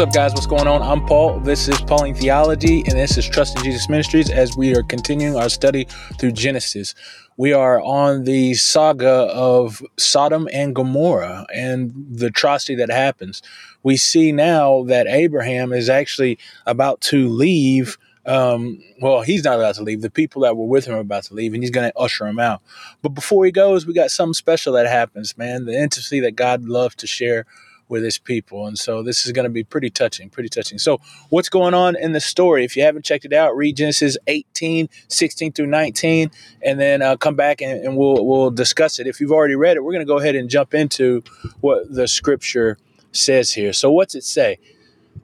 What's up, guys? What's going on? I'm Paul. This is Pauline Theology, and this is Trust in Jesus Ministries as we are continuing our study through Genesis. We are on the saga of Sodom and Gomorrah and the atrocity that happens. We see now that Abraham is actually about to leave. Um, well, he's not about to leave. The people that were with him are about to leave, and he's going to usher them out. But before he goes, we got something special that happens, man. The intimacy that God loves to share with his people. And so this is going to be pretty touching, pretty touching. So, what's going on in the story? If you haven't checked it out, read Genesis 18, 16 through 19, and then uh, come back and, and, we'll, we'll discuss it. If you've already read it, we're going to go ahead and jump into what the scripture says here. So, what's it say?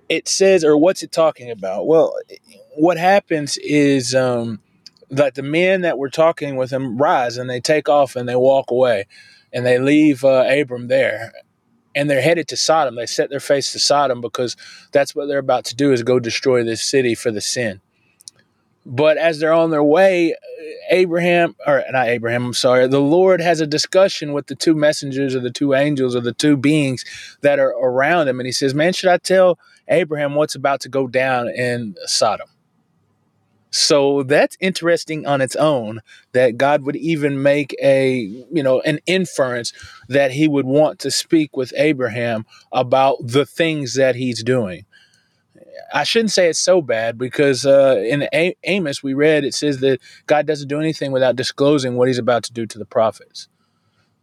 It says, or what's it talking about? Well, what happens is um, that the men that were talking with him rise and they take off and they walk away and they leave uh, Abram there and they're headed to Sodom. They set their face to Sodom because that's what they're about to do is go destroy this city for the sin. But as they're on their way, Abraham, or not Abraham, I'm sorry, the Lord has a discussion with the two messengers or the two angels or the two beings that are around him. And he says, Man, should I tell Abraham what's about to go down in Sodom? So that's interesting on its own that God would even make a, you know, an inference that he would want to speak with Abraham about the things that he's doing. I shouldn't say it's so bad because uh, in a- Amos we read it says that God doesn't do anything without disclosing what he's about to do to the prophets.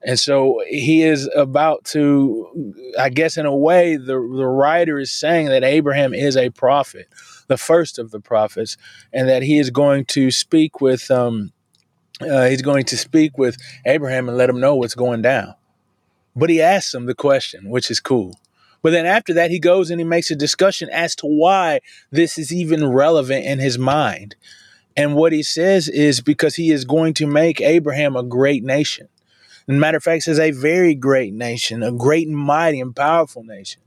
And so he is about to, I guess, in a way, the, the writer is saying that Abraham is a prophet the first of the prophets, and that he is going to speak with um, uh, he's going to speak with Abraham and let him know what's going down. But he asks him the question, which is cool. But then after that, he goes and he makes a discussion as to why this is even relevant in his mind. And what he says is because he is going to make Abraham a great nation. And matter of fact, says a very great nation, a great and mighty and powerful nation.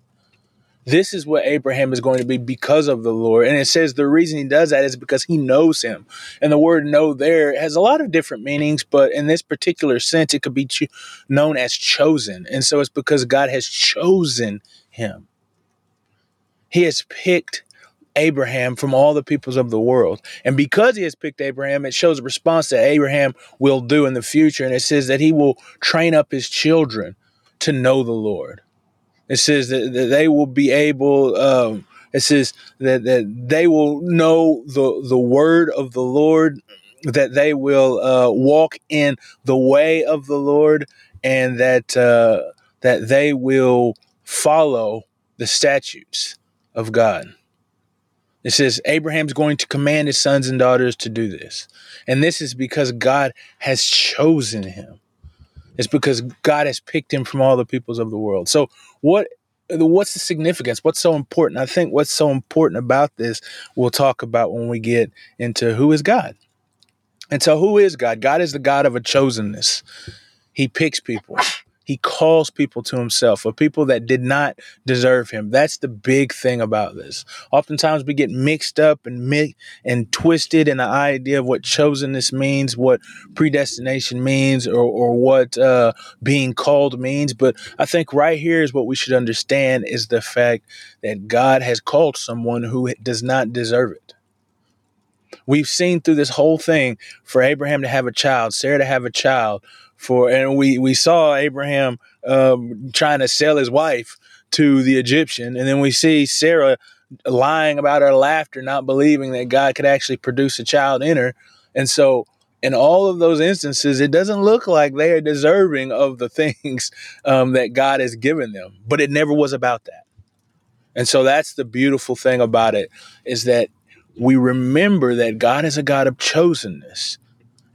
This is what Abraham is going to be because of the Lord. And it says the reason he does that is because he knows him. And the word know there has a lot of different meanings, but in this particular sense, it could be cho- known as chosen. And so it's because God has chosen him. He has picked Abraham from all the peoples of the world. And because he has picked Abraham, it shows a response that Abraham will do in the future. And it says that he will train up his children to know the Lord. It says that, that they will be able. Um, it says that that they will know the the word of the Lord, that they will uh, walk in the way of the Lord, and that uh, that they will follow the statutes of God. It says Abraham's going to command his sons and daughters to do this. And this is because God has chosen him. It's because God has picked him from all the peoples of the world. So what what's the significance? What's so important? I think what's so important about this we'll talk about when we get into who is God. And so who is God? God is the God of a chosenness. He picks people. He calls people to himself, or people that did not deserve him. That's the big thing about this. Oftentimes we get mixed up and mi- and twisted in the idea of what chosenness means, what predestination means, or, or what uh, being called means. But I think right here is what we should understand is the fact that God has called someone who does not deserve it. We've seen through this whole thing for Abraham to have a child, Sarah to have a child, for and we we saw Abraham um, trying to sell his wife to the Egyptian, and then we see Sarah lying about her laughter, not believing that God could actually produce a child in her, and so. In all of those instances, it doesn't look like they are deserving of the things um, that God has given them, but it never was about that. And so that's the beautiful thing about it is that we remember that God is a God of chosenness.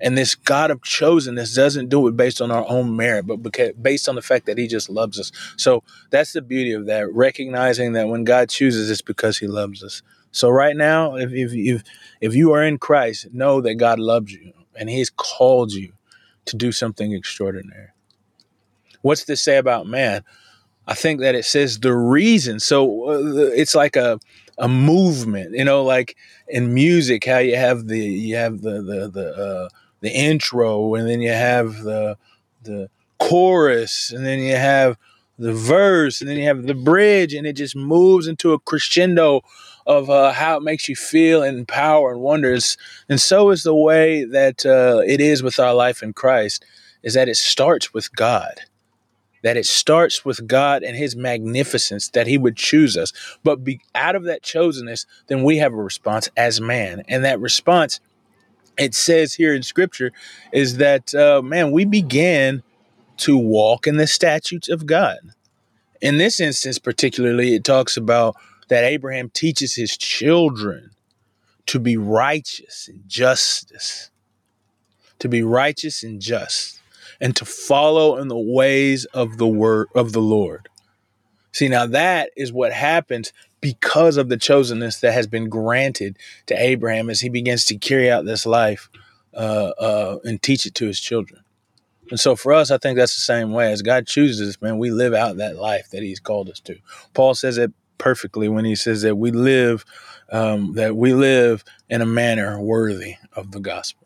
And this God of chosenness doesn't do it based on our own merit, but based on the fact that He just loves us. So that's the beauty of that, recognizing that when God chooses, it's because He loves us. So right now, if if if, if you are in Christ, know that God loves you and He's called you to do something extraordinary. What's this say about man? I think that it says the reason. So uh, it's like a a movement, you know, like in music, how you have the you have the the the uh, the intro, and then you have the the chorus, and then you have the verse, and then you have the bridge, and it just moves into a crescendo of uh, how it makes you feel and power and wonders. And so is the way that uh, it is with our life in Christ, is that it starts with God. That it starts with God and His magnificence, that He would choose us. But be, out of that chosenness, then we have a response as man. And that response, it says here in Scripture, is that, uh, man, we began to walk in the statutes of God. In this instance, particularly, it talks about that Abraham teaches his children to be righteous and justice, to be righteous and just, and to follow in the ways of the word of the Lord. See, now that is what happens because of the chosenness that has been granted to Abraham as he begins to carry out this life uh, uh, and teach it to his children. And so for us, I think that's the same way. As God chooses us, man, we live out that life that He's called us to. Paul says it perfectly when he says that we live um, that we live in a manner worthy of the gospel.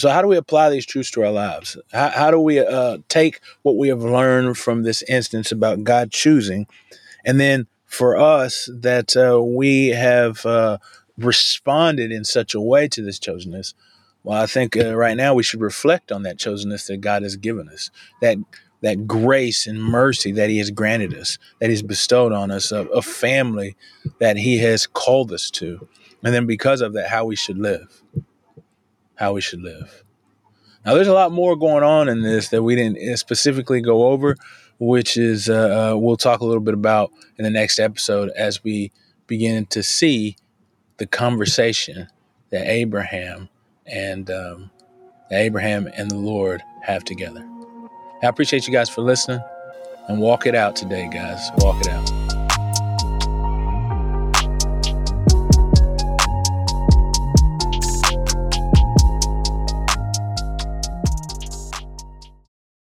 So, how do we apply these truths to our lives? How, how do we uh, take what we have learned from this instance about God choosing, and then for us that uh, we have uh, responded in such a way to this chosenness? Well, I think uh, right now we should reflect on that chosenness that God has given us. That that grace and mercy that he has granted us, that he's bestowed on us, a, a family that he has called us to. And then because of that, how we should live. How we should live. Now, there's a lot more going on in this that we didn't uh, specifically go over, which is uh, uh, we'll talk a little bit about in the next episode as we begin to see the conversation that Abraham and um, Abraham and the Lord have together. I appreciate you guys for listening and walk it out today, guys. Walk it out.